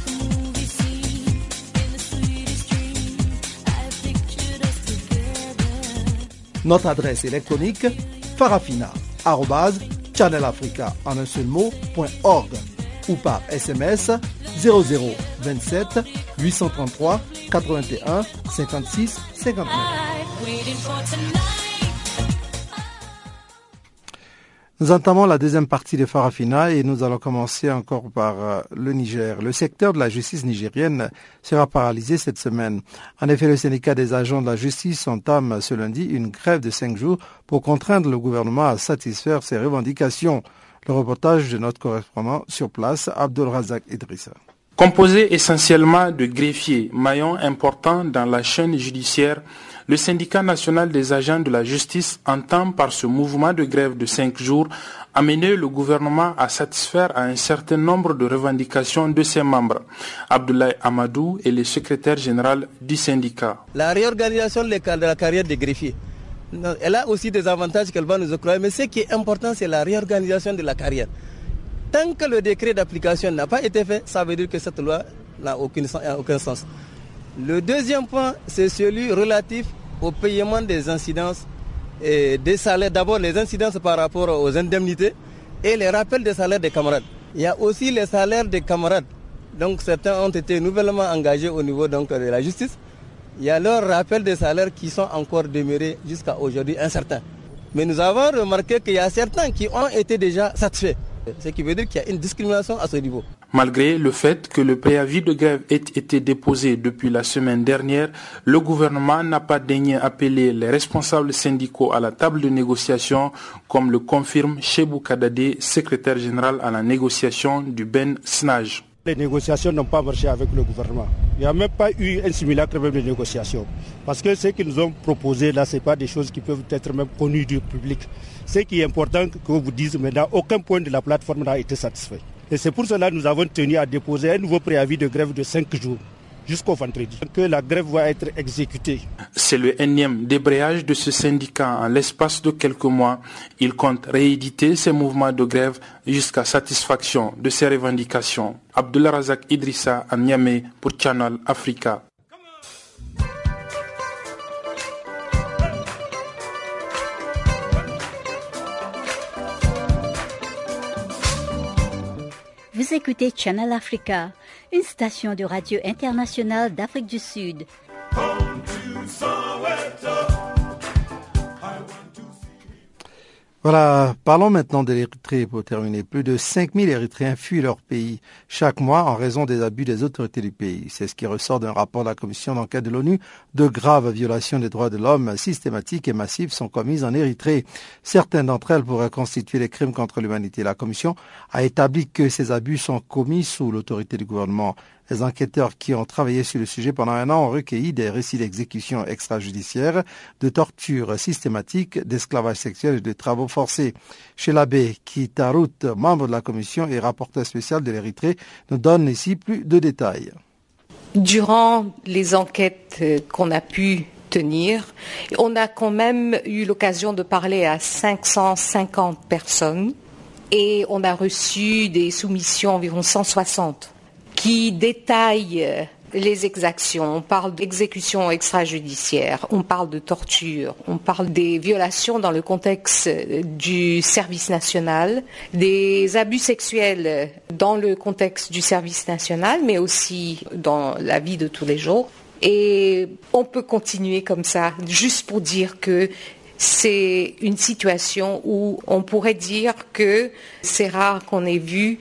Notre adresse électronique farafina.channelafrica.org Channel Africa en un seul mot.org ou par SMS 0027 833 81 56 59. Nous entamons la deuxième partie de Farafina et nous allons commencer encore par euh, le Niger. Le secteur de la justice nigérienne sera paralysé cette semaine. En effet, le syndicat des agents de la justice entame ce lundi une grève de cinq jours pour contraindre le gouvernement à satisfaire ses revendications. Le reportage de notre correspondant sur place, Abdul Razak Idrissa. Composé essentiellement de greffiers, maillons importants dans la chaîne judiciaire, le syndicat national des agents de la justice entend par ce mouvement de grève de cinq jours amener le gouvernement à satisfaire à un certain nombre de revendications de ses membres. Abdoulaye Amadou est le secrétaire général du syndicat. La réorganisation de la carrière des greffiers, elle a aussi des avantages qu'elle va nous octroyer, mais ce qui est important, c'est la réorganisation de la carrière. Tant que le décret d'application n'a pas été fait, ça veut dire que cette loi n'a aucun, aucun sens. Le deuxième point, c'est celui relatif au paiement des incidences et des salaires. D'abord, les incidences par rapport aux indemnités et les rappels des salaires des camarades. Il y a aussi les salaires des camarades. Donc, certains ont été nouvellement engagés au niveau donc, de la justice. Il y a leur rappel des salaires qui sont encore demeurés jusqu'à aujourd'hui incertains. Mais nous avons remarqué qu'il y a certains qui ont été déjà satisfaits. Ce qui veut dire qu'il y a une discrimination à ce niveau. Malgré le fait que le préavis de grève ait été déposé depuis la semaine dernière, le gouvernement n'a pas daigné appeler les responsables syndicaux à la table de négociation, comme le confirme Chebou Kadade, secrétaire général à la négociation du Ben SNAJ. Les négociations n'ont pas marché avec le gouvernement. Il n'y a même pas eu un simulacre même de négociation. Parce que ce qu'ils nous ont proposé là, ce n'est pas des choses qui peuvent être même connues du public. Ce qui est important que vous dites maintenant, aucun point de la plateforme n'a été satisfait. Et c'est pour cela que nous avons tenu à déposer un nouveau préavis de grève de 5 jours jusqu'au vendredi, que la grève va être exécutée. C'est le énième débrayage de ce syndicat en l'espace de quelques mois. Il compte rééditer ses mouvements de grève jusqu'à satisfaction de ses revendications. Abdullah Razak Idrissa à Niamey pour Channel Africa. Vous écoutez Channel Africa, une station de radio internationale d'Afrique du Sud. Voilà, parlons maintenant de l'Érythrée pour terminer. Plus de 5000 Érythréens fuient leur pays chaque mois en raison des abus des autorités du pays. C'est ce qui ressort d'un rapport de la commission d'enquête de l'ONU. De graves violations des droits de l'homme systématiques et massives sont commises en Érythrée. Certaines d'entre elles pourraient constituer des crimes contre l'humanité. La commission a établi que ces abus sont commis sous l'autorité du gouvernement. Les enquêteurs qui ont travaillé sur le sujet pendant un an ont recueilli des récits d'exécutions extrajudiciaires, de tortures systématiques, d'esclavage sexuel et de travaux forcés. Chez l'abbé Kitarut, membre de la commission et rapporteur spécial de l'Érythrée, nous donne ici plus de détails. Durant les enquêtes qu'on a pu tenir, on a quand même eu l'occasion de parler à 550 personnes et on a reçu des soumissions environ 160 qui détaille les exactions, on parle d'exécution extrajudiciaire, on parle de torture, on parle des violations dans le contexte du service national, des abus sexuels dans le contexte du service national, mais aussi dans la vie de tous les jours. Et on peut continuer comme ça, juste pour dire que c'est une situation où on pourrait dire que c'est rare qu'on ait vu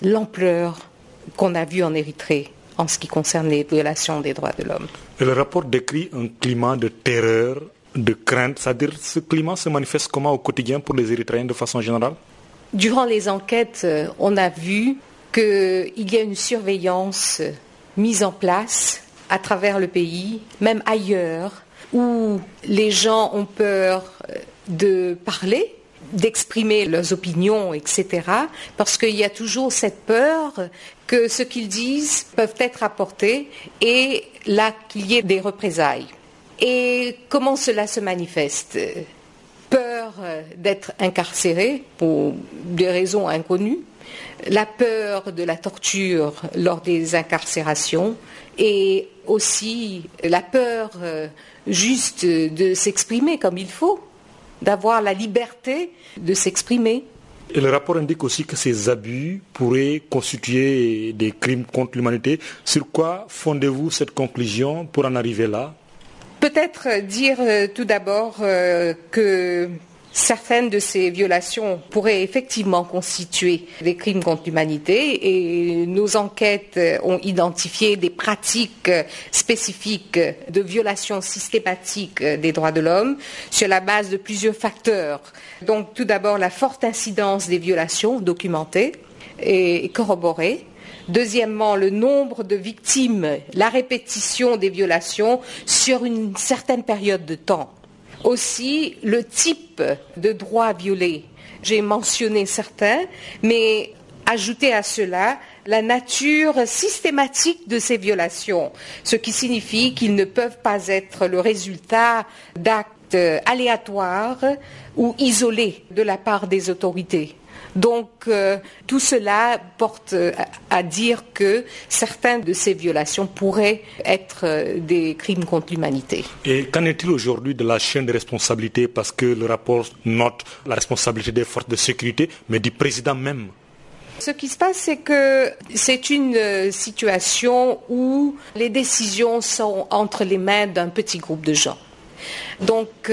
l'ampleur qu'on a vu en Érythrée en ce qui concerne les violations des droits de l'homme. Le rapport décrit un climat de terreur, de crainte, c'est-à-dire ce climat se manifeste comment au quotidien pour les Érythréens de façon générale? Durant les enquêtes, on a vu qu'il y a une surveillance mise en place à travers le pays, même ailleurs, où les gens ont peur de parler d'exprimer leurs opinions, etc., parce qu'il y a toujours cette peur que ce qu'ils disent peuvent être apportés et là qu'il y ait des représailles. Et comment cela se manifeste? Peur d'être incarcéré pour des raisons inconnues, la peur de la torture lors des incarcérations et aussi la peur juste de s'exprimer comme il faut d'avoir la liberté de s'exprimer. Et le rapport indique aussi que ces abus pourraient constituer des crimes contre l'humanité. Sur quoi fondez-vous cette conclusion pour en arriver là? Peut-être dire euh, tout d'abord euh, que Certaines de ces violations pourraient effectivement constituer des crimes contre l'humanité et nos enquêtes ont identifié des pratiques spécifiques de violations systématiques des droits de l'homme sur la base de plusieurs facteurs. Donc tout d'abord la forte incidence des violations documentées et corroborées. Deuxièmement, le nombre de victimes, la répétition des violations sur une certaine période de temps aussi le type de droits violés. J'ai mentionné certains, mais ajouter à cela la nature systématique de ces violations, ce qui signifie qu'ils ne peuvent pas être le résultat d'actes aléatoires ou isolés de la part des autorités. Donc euh, tout cela porte euh, à dire que certaines de ces violations pourraient être euh, des crimes contre l'humanité. Et qu'en est-il aujourd'hui de la chaîne de responsabilité? Parce que le rapport note la responsabilité des forces de sécurité, mais du président même. Ce qui se passe, c'est que c'est une situation où les décisions sont entre les mains d'un petit groupe de gens. Donc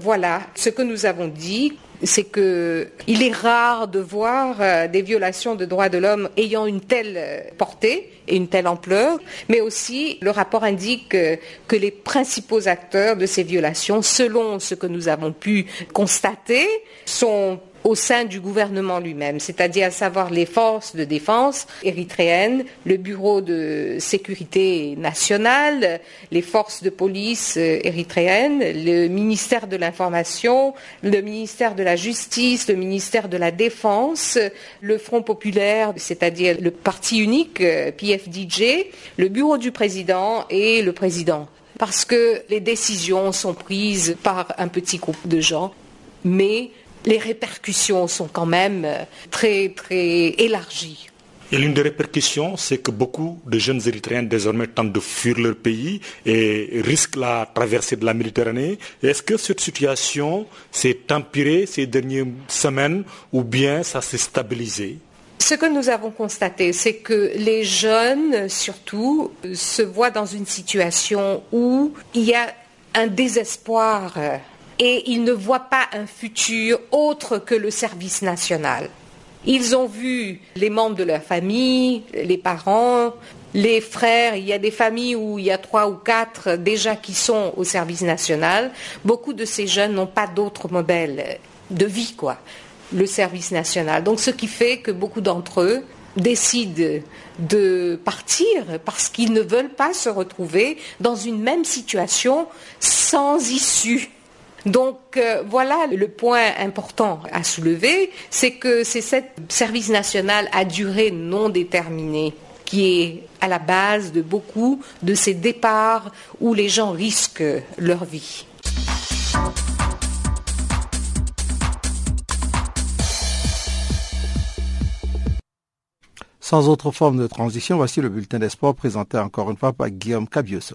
voilà ce que nous avons dit c'est qu'il est rare de voir euh, des violations de droits de l'homme ayant une telle euh, portée et une telle ampleur, mais aussi le rapport indique euh, que les principaux acteurs de ces violations, selon ce que nous avons pu constater, sont au sein du gouvernement lui-même, c'est-à-dire à savoir les forces de défense érythréennes, le bureau de sécurité nationale, les forces de police euh, érythréennes, le ministère de l'information, le ministère de la justice, le ministère de la défense, le Front populaire, c'est-à-dire le parti unique euh, PFDJ, le bureau du président et le président. Parce que les décisions sont prises par un petit groupe de gens, mais les répercussions sont quand même euh, très, très élargies. Et l'une des répercussions, c'est que beaucoup de jeunes Érythréens désormais tentent de fuir leur pays et risquent la traversée de la Méditerranée. Est-ce que cette situation s'est empirée ces dernières semaines ou bien ça s'est stabilisé? Ce que nous avons constaté, c'est que les jeunes, surtout, se voient dans une situation où il y a un désespoir et ils ne voient pas un futur autre que le service national. Ils ont vu les membres de leur famille, les parents, les frères, il y a des familles où il y a trois ou quatre déjà qui sont au service national. Beaucoup de ces jeunes n'ont pas d'autre modèle de vie, quoi, le service national. Donc ce qui fait que beaucoup d'entre eux décident de partir parce qu'ils ne veulent pas se retrouver dans une même situation sans issue. Donc euh, voilà le point important à soulever, c'est que c'est ce service national à durée non déterminée qui est à la base de beaucoup de ces départs où les gens risquent leur vie. Sans autre forme de transition, voici le bulletin des sports présenté encore une fois par Guillaume Cabioso.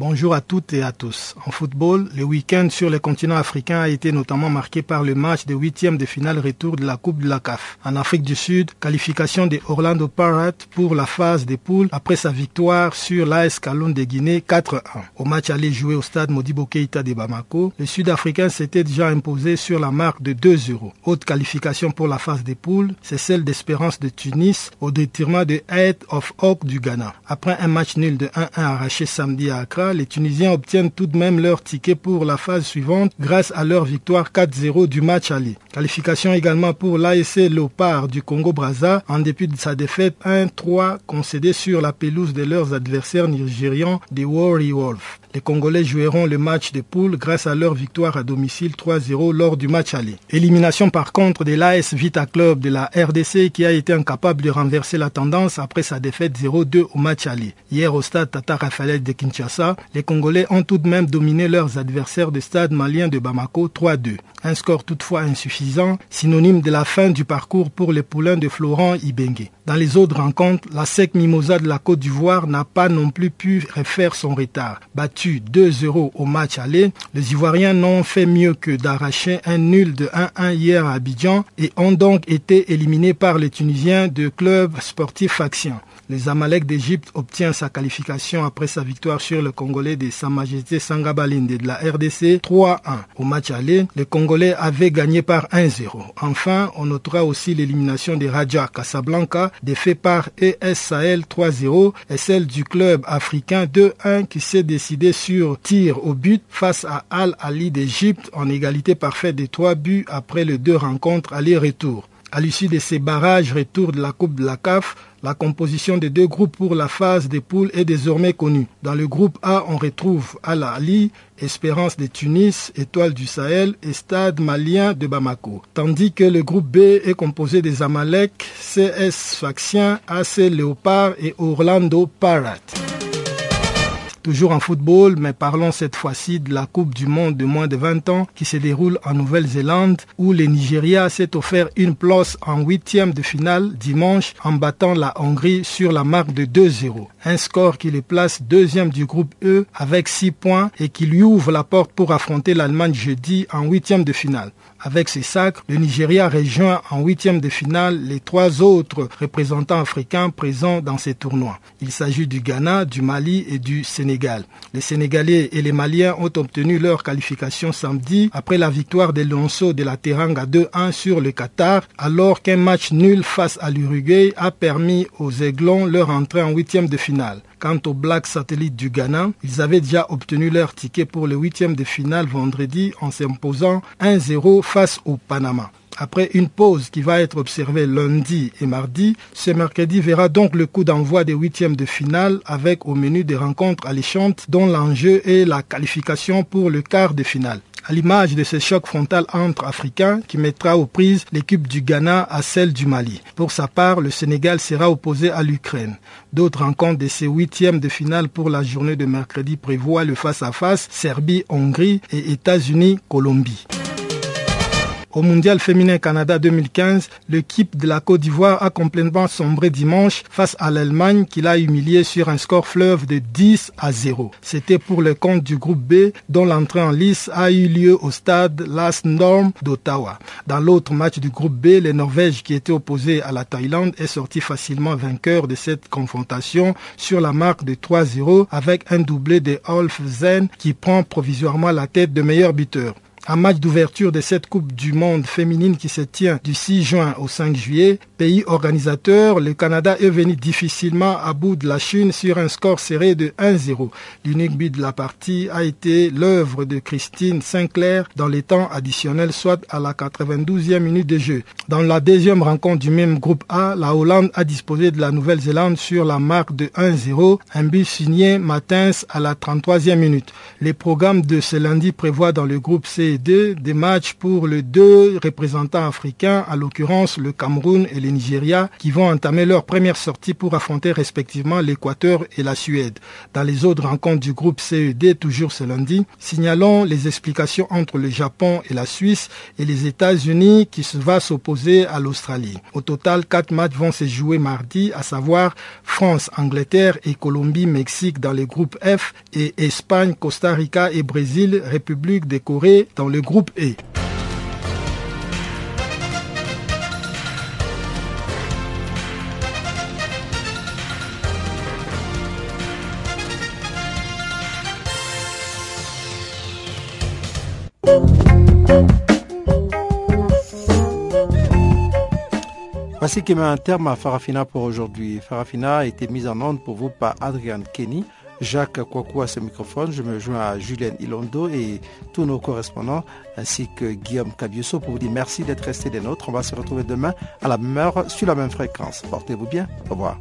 Bonjour à toutes et à tous. En football, le week-end sur le continent africain a été notamment marqué par le match de huitième de finale retour de la Coupe de la CAF. En Afrique du Sud, qualification de Orlando Pirates pour la phase des poules après sa victoire sur l'AS de Guinée 4-1. Au match aller joué au stade Modibo Keita de Bamako, le Sud-Africain s'était déjà imposé sur la marque de 2-0. Autre qualification pour la phase des poules, c'est celle d'Espérance de Tunis au détriment de Head of Oak du Ghana. Après un match nul de 1-1 arraché samedi à Accra, les Tunisiens obtiennent tout de même leur ticket pour la phase suivante grâce à leur victoire 4-0 du match Ali. Qualification également pour l'ASC Léopard du Congo-Braza en dépit de sa défaite 1-3 concédée sur la pelouse de leurs adversaires nigérians des Warriors. Les Congolais joueront le match de poule grâce à leur victoire à domicile 3-0 lors du match aller. Élimination par contre de l'AS Vita Club de la RDC qui a été incapable de renverser la tendance après sa défaite 0-2 au match aller. Hier au stade Tata Rafael de Kinshasa, les Congolais ont tout de même dominé leurs adversaires de stade malien de Bamako 3-2. Un score toutefois insuffisant, synonyme de la fin du parcours pour les poulains de Florent Ibengue. Dans les autres rencontres, la SEC Mimosa de la Côte d'Ivoire n'a pas non plus pu refaire son retard. Battu 2-0 au match aller, les Ivoiriens n'ont fait mieux que d'arracher un nul de 1-1 hier à Abidjan et ont donc été éliminés par les Tunisiens de club sportif Action. Les Amalek d'Égypte obtient sa qualification après sa victoire sur le Congolais de Sa Majesté Sangabalinde de la RDC 3-1. Au match aller, les Congolais avaient gagné par 1-0. Enfin, on notera aussi l'élimination des Raja Casablanca, défait par ES Sahel 3-0 et celle du club africain 2-1 qui s'est décidé sur tir au but face à Al Ali d'Égypte en égalité parfaite des trois buts après les deux rencontres aller-retour. À l'issue de ces barrages retour de la Coupe de la CAF, la composition des deux groupes pour la phase des poules est désormais connue. Dans le groupe A, on retrouve Al Ali, Espérance de Tunis, Étoile du Sahel et Stade malien de Bamako. Tandis que le groupe B est composé des Amalek, CS Faxien, AC Léopard et Orlando Pirates. Toujours en football, mais parlons cette fois-ci de la Coupe du Monde de moins de 20 ans qui se déroule en Nouvelle-Zélande où le Nigeria s'est offert une place en huitième de finale dimanche en battant la Hongrie sur la marque de 2-0. Un score qui les place deuxième du groupe E avec 6 points et qui lui ouvre la porte pour affronter l'Allemagne jeudi en huitième de finale. Avec ces sacs, le Nigeria rejoint en huitième de finale les trois autres représentants africains présents dans ces tournois. Il s'agit du Ghana, du Mali et du Sénégal. Les Sénégalais et les Maliens ont obtenu leur qualification samedi après la victoire des Lonceaux de la Teranga 2-1 sur le Qatar, alors qu'un match nul face à l'Uruguay a permis aux Aiglons leur entrée en huitième de finale. Quant aux Black Satellites du Ghana, ils avaient déjà obtenu leur ticket pour le huitième de finale vendredi en s'imposant 1-0 face au Panama. Après une pause qui va être observée lundi et mardi, ce mercredi verra donc le coup d'envoi des huitièmes de finale avec au menu des rencontres alléchantes dont l'enjeu est la qualification pour le quart de finale à l'image de ce choc frontal entre Africains qui mettra aux prises l'équipe du Ghana à celle du Mali. Pour sa part, le Sénégal sera opposé à l'Ukraine. D'autres rencontres de ces huitièmes de finale pour la journée de mercredi prévoient le face-à-face Serbie-Hongrie et États-Unis-Colombie. Au Mondial féminin Canada 2015, l'équipe de la Côte d'Ivoire a complètement sombré dimanche face à l'Allemagne qui l'a humilié sur un score fleuve de 10 à 0. C'était pour le compte du groupe B dont l'entrée en lice a eu lieu au stade Last Norm d'Ottawa. Dans l'autre match du groupe B, les Norvèges qui étaient opposés à la Thaïlande est sorti facilement vainqueur de cette confrontation sur la marque de 3-0 avec un doublé de Olf Zen qui prend provisoirement la tête de meilleur buteur. Un match d'ouverture de cette Coupe du Monde féminine qui se tient du 6 juin au 5 juillet. Pays organisateur, le Canada est venu difficilement à bout de la Chine sur un score serré de 1-0. L'unique but de la partie a été l'œuvre de Christine Sinclair dans les temps additionnels, soit à la 92e minute de jeu. Dans la deuxième rencontre du même groupe A, la Hollande a disposé de la Nouvelle-Zélande sur la marque de 1-0, un but signé Matins à la 33e minute. Les programmes de ce lundi prévoient dans le groupe C des matchs pour les deux représentants africains, à l'occurrence le Cameroun et le Nigeria, qui vont entamer leur première sortie pour affronter respectivement l'Équateur et la Suède. Dans les autres rencontres du groupe CED, toujours ce lundi, signalons les explications entre le Japon et la Suisse et les États-Unis qui va s'opposer à l'Australie. Au total, quatre matchs vont se jouer mardi, à savoir France, Angleterre et Colombie, Mexique dans les groupes F et Espagne, Costa Rica et Brésil, République de Corée le groupe E. Voici qui met un terme à Farafina pour aujourd'hui. Farafina a été mise en onde pour vous par Adrian Kenny. Jacques Kouakou à ce microphone. Je me joins à Julien Ilondo et tous nos correspondants, ainsi que Guillaume Cabioso pour vous dire merci d'être resté des nôtres. On va se retrouver demain à la même heure sur la même fréquence. Portez-vous bien. Au revoir.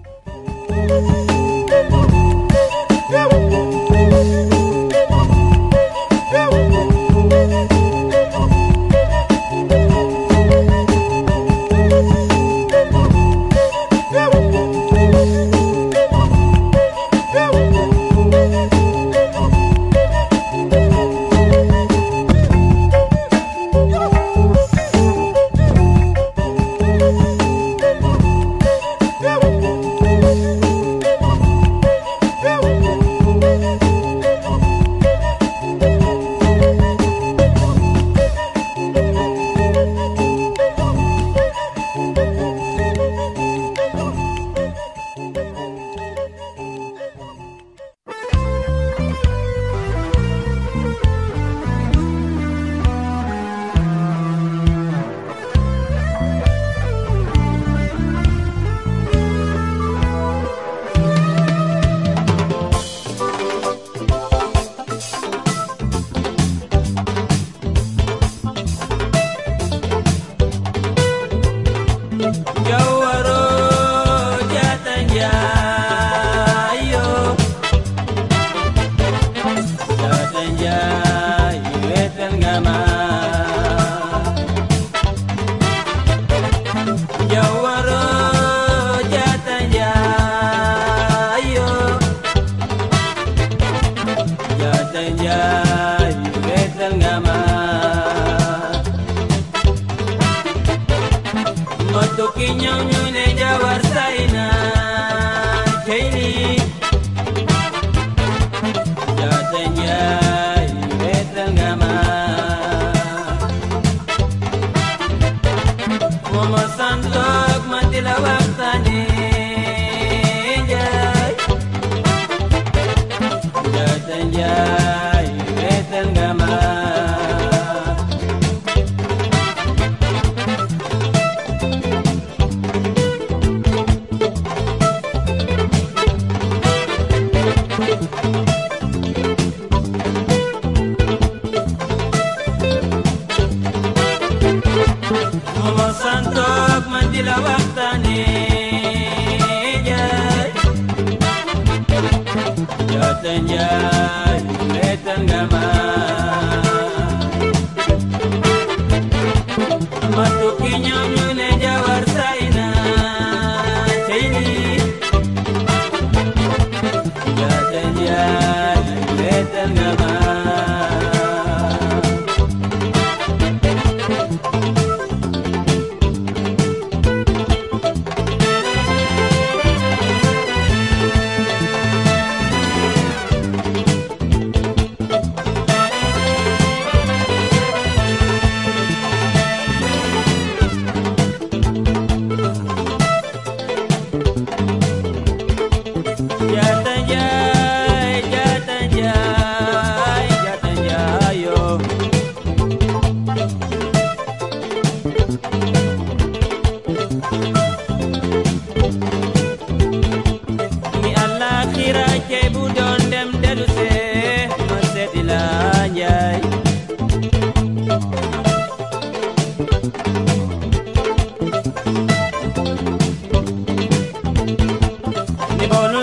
como só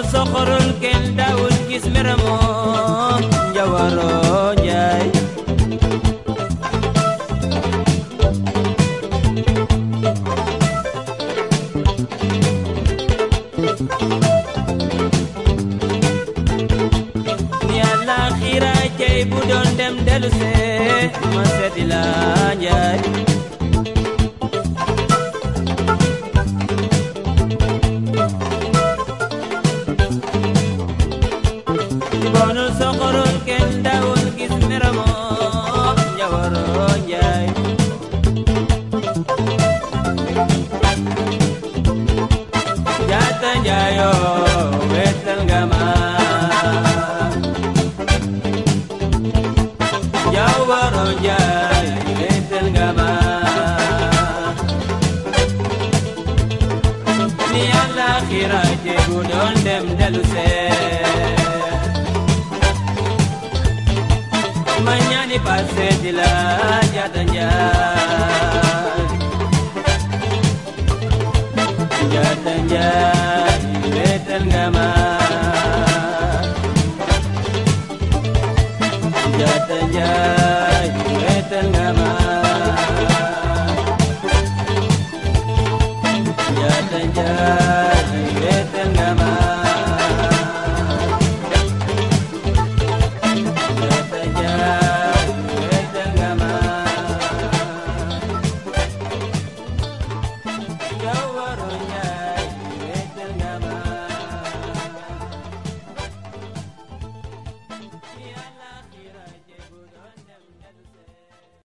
صخر الكلدة والجسم رمون جوارو جاي Budon dem deluse, masetila jai.